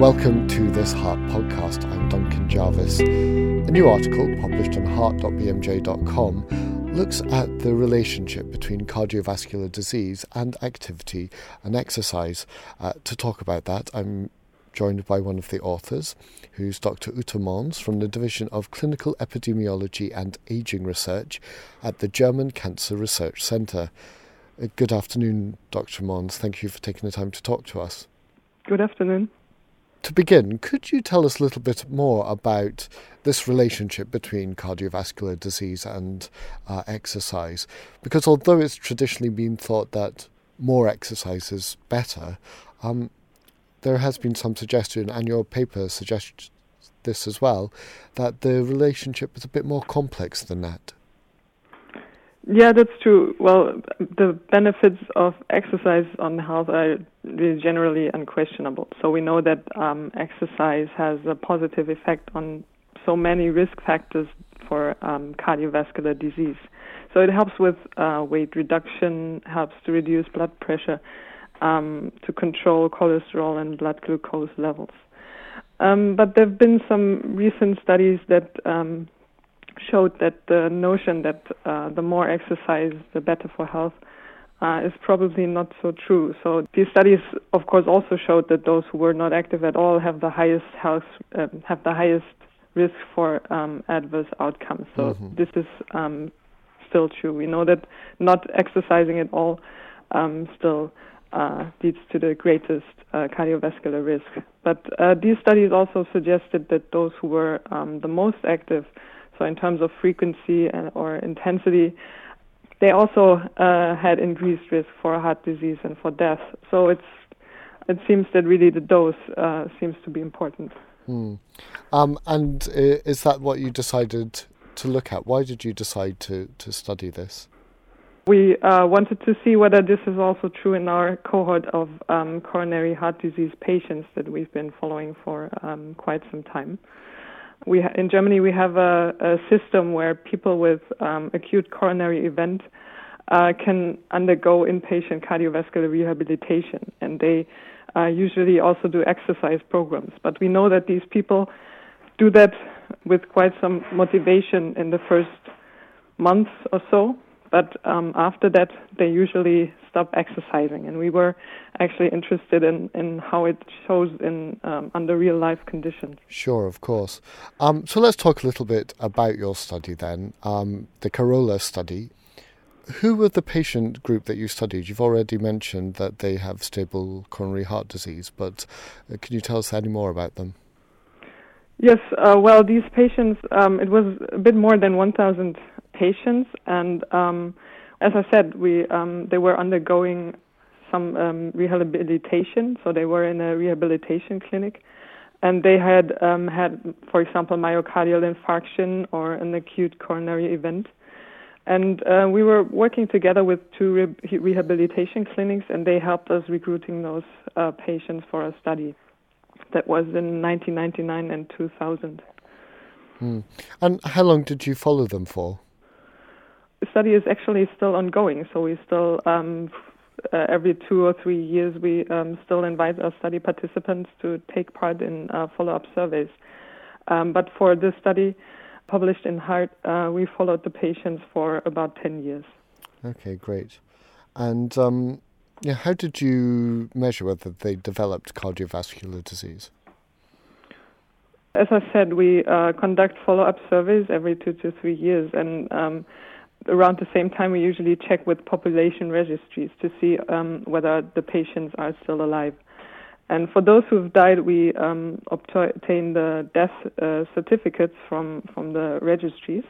Welcome to this Heart podcast. I'm Duncan Jarvis. A new article published on heart.bmj.com looks at the relationship between cardiovascular disease and activity and exercise. Uh, to talk about that, I'm joined by one of the authors, who's Dr. Ute Mons from the Division of Clinical Epidemiology and Aging Research at the German Cancer Research Centre. Uh, good afternoon, Dr. Mons. Thank you for taking the time to talk to us. Good afternoon to begin, could you tell us a little bit more about this relationship between cardiovascular disease and uh, exercise? Because although it's traditionally been thought that more exercise is better, um, there has been some suggestion, and your paper suggests this as well, that the relationship is a bit more complex than that. Yeah, that's true. Well, the benefits of exercise on health are generally unquestionable. So we know that um, exercise has a positive effect on so many risk factors for um, cardiovascular disease. So it helps with uh, weight reduction, helps to reduce blood pressure, um, to control cholesterol and blood glucose levels. Um, but there have been some recent studies that um, showed that the notion that uh, the more exercise, the better for health, uh, is probably not so true. So these studies, of course, also showed that those who were not active at all have the highest health, uh, have the highest risk for um, adverse outcomes. So mm-hmm. this is um, still true. We know that not exercising at all um, still uh, leads to the greatest uh, cardiovascular risk. But uh, these studies also suggested that those who were um, the most active so in terms of frequency and, or intensity, they also uh, had increased risk for heart disease and for death. So it's it seems that really the dose uh, seems to be important. Hmm. Um, and is that what you decided to look at? Why did you decide to, to study this? We uh, wanted to see whether this is also true in our cohort of um, coronary heart disease patients that we've been following for um, quite some time we ha- in Germany we have a, a, system where people with um, acute coronary event uh, can undergo inpatient cardiovascular rehabilitation, and they uh, usually also do exercise programs. But we know that these people do that with quite some motivation in the first months or so, but um, after that, they usually stop exercising. And we were actually interested in, in how it shows in um, under real life conditions. Sure, of course. Um, so let's talk a little bit about your study then, um, the KAROLA study. Who were the patient group that you studied? You've already mentioned that they have stable coronary heart disease, but uh, can you tell us any more about them? Yes, uh, well, these patients, um, it was a bit more than 1,000 patients, and um, as I said, we um, they were undergoing some um, rehabilitation, so they were in a rehabilitation clinic, and they had um, had, for example, myocardial infarction or an acute coronary event. And uh, we were working together with two re- rehabilitation clinics, and they helped us recruiting those uh, patients for a study. That was in 1999 and 2000. Hmm. And how long did you follow them for? Study is actually still ongoing. So we still um, uh, every two or three years we um, still invite our study participants to take part in uh, follow-up surveys. Um, but for this study published in Heart, uh, we followed the patients for about 10 years. Okay, great. And um, yeah, how did you measure whether they developed cardiovascular disease? As I said, we uh, conduct follow-up surveys every two to three years, and um, around the same time, we usually check with population registries to see um, whether the patients are still alive. And for those who've died, we um, obtain the death uh, certificates from, from the registries.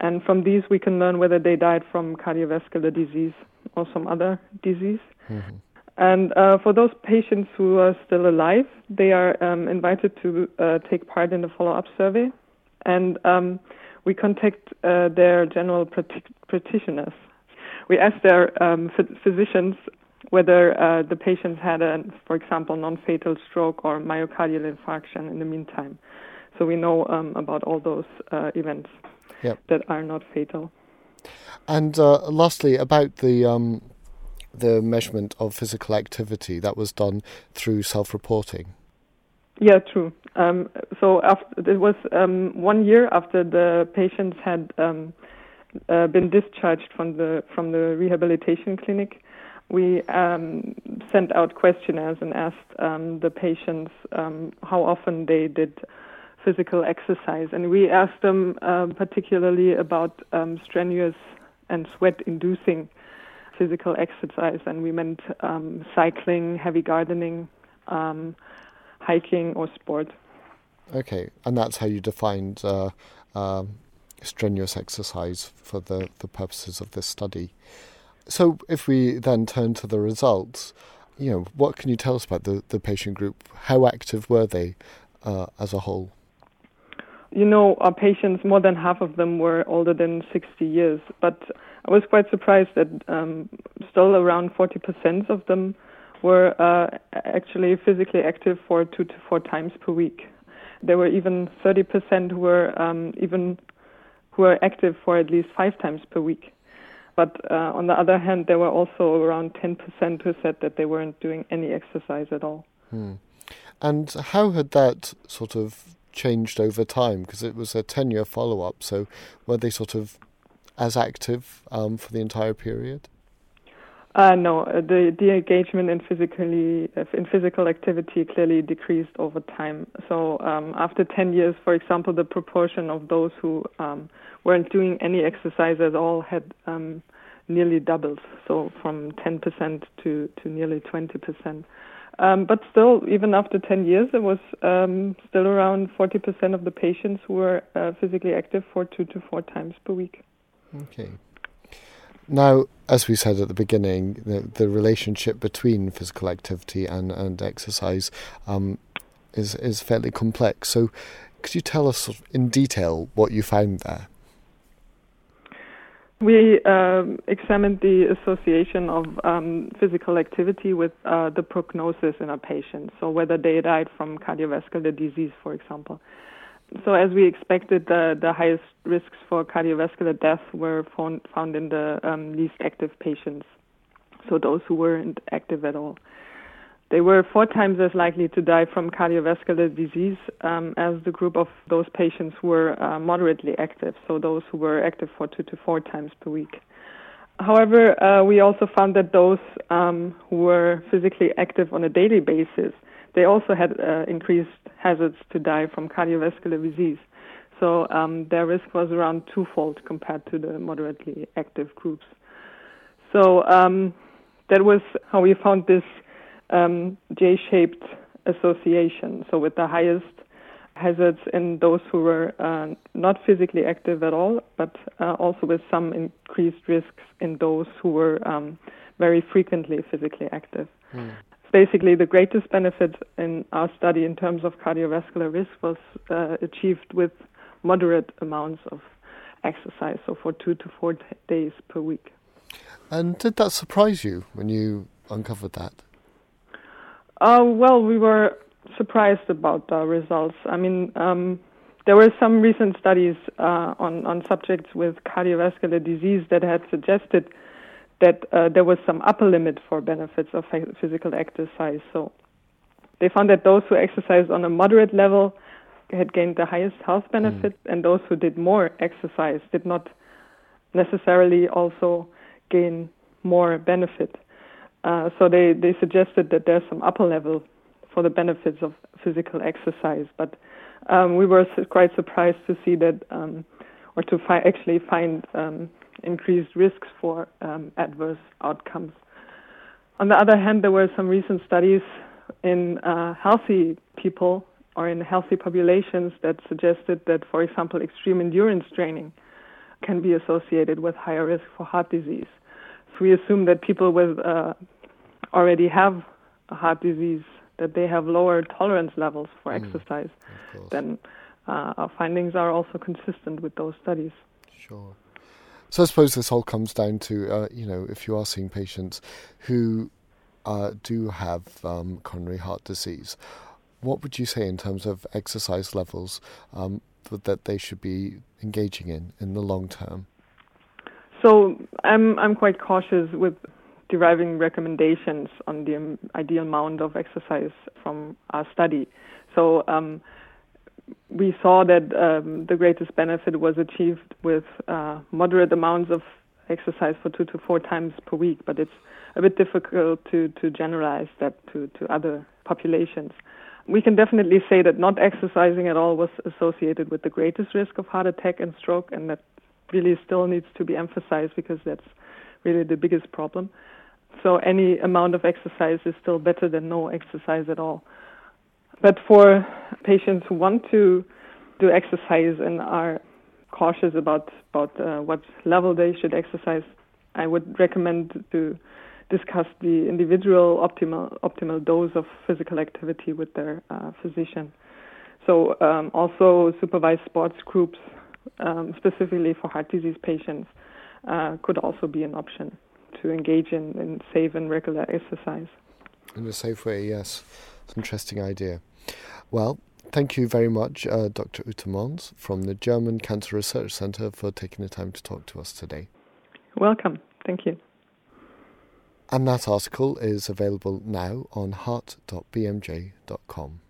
And from these, we can learn whether they died from cardiovascular disease or some other disease. Mm-hmm. And uh, for those patients who are still alive, they are um, invited to uh, take part in the follow up survey. And um, we contact uh, their general practitioners. We ask their um, physicians whether uh, the patients had, a, for example, non-fatal stroke or myocardial infarction in the meantime. So we know um, about all those uh, events yep. that are not fatal. And uh, lastly, about the um, the measurement of physical activity that was done through self-reporting. Yeah, true. Um, so after, it was um, one year after the patients had um, uh, been discharged from the from the rehabilitation clinic. We um, sent out questionnaires and asked um, the patients um, how often they did physical exercise, and we asked them particularly about strenuous and sweat-inducing physical exercise, and we meant cycling, heavy gardening hiking or sport. Okay, and that's how you defined uh, um, strenuous exercise for the, the purposes of this study. So, if we then turn to the results, you know, what can you tell us about the, the patient group? How active were they uh, as a whole? You know, our patients, more than half of them were older than 60 years, but I was quite surprised that um, still around 40% of them were uh, actually physically active for two to four times per week. There were even 30% who were um, even who were active for at least five times per week. But uh, on the other hand, there were also around 10% who said that they weren't doing any exercise at all. Hmm. And how had that sort of changed over time? Because it was a 10 year follow up. So were they sort of as active um, for the entire period? Uh, no, the the engagement in physically uh, in physical activity clearly decreased over time. So um, after 10 years, for example, the proportion of those who um, weren't doing any exercise at all had um, nearly doubled. So from 10% to to nearly 20%. Um, but still, even after 10 years, it was um, still around 40% of the patients who were uh, physically active for two to four times per week. Okay. Now, as we said at the beginning, the, the relationship between physical activity and, and exercise um, is, is fairly complex. So, could you tell us in detail what you found there? We um, examined the association of um, physical activity with uh, the prognosis in our patients, so whether they died from cardiovascular disease, for example. So as we expected, the, the highest risks for cardiovascular death were found, found in the um, least active patients, so those who weren't active at all. They were four times as likely to die from cardiovascular disease um, as the group of those patients who were uh, moderately active, so those who were active for two to four times per week. However, uh, we also found that those um, who were physically active on a daily basis they also had uh, increased hazards to die from cardiovascular disease. So um, their risk was around twofold compared to the moderately active groups. So um, that was how we found this um, J-shaped association. So with the highest hazards in those who were uh, not physically active at all, but uh, also with some increased risks in those who were um, very frequently physically active. Mm basically the greatest benefit in our study in terms of cardiovascular risk was uh, achieved with moderate amounts of exercise, so for two to four t- days per week. And did that surprise you when you uncovered that? Uh, well, we were surprised about the results. I mean, um, there were some recent studies uh, on, on subjects with cardiovascular disease that had suggested that uh, there was some upper limit for benefits of physical exercise. So they found that those who exercised on a moderate level had gained the highest health benefits, mm. and those who did more exercise did not necessarily also gain more benefit. Uh, so they, they suggested that there's some upper level for the benefits of physical exercise, but um, we were quite surprised to see that, um, or to fi- actually find um, increased risks for um, adverse outcomes. On the other hand, there were some recent studies in uh, healthy people or in healthy populations that suggested that, for example, extreme endurance training can be associated with higher risk for heart disease. So we assume that people with uh, already have a heart disease that they have lower tolerance levels for mm, exercise. Then uh, our findings are also consistent with those studies. Sure. So I suppose this all comes down to, uh, you know, if you are seeing patients who uh, do have um, coronary heart disease, what would you say in terms of exercise levels um, that they should be engaging in in the long term? So I'm I'm quite cautious with deriving recommendations on the ideal amount of exercise from our study. So So um, we saw that um, the greatest benefit was achieved with uh, moderate amounts of exercise for two to four times per week, but it's a bit difficult to, to generalize that to, to other populations. We can definitely say that not exercising at all was associated with the greatest risk of heart attack and stroke, and that really still needs to be emphasized because that's really the biggest problem. So any amount of exercise is still better than no exercise at all. But for patients who want to do exercise and are cautious about about uh, what level they should exercise, I would recommend to discuss the individual optimal optimal dose of physical activity with their uh, physician. So um, also supervised sports groups, um, specifically for heart disease patients, uh, could also be an option to engage in, in safe and regular exercise. In a safe way, yes. Interesting idea. Well, thank you very much, uh, Dr. Ute Mons from the German Cancer Research Center, for taking the time to talk to us today. Welcome. Thank you. And that article is available now on heart.bmj.com.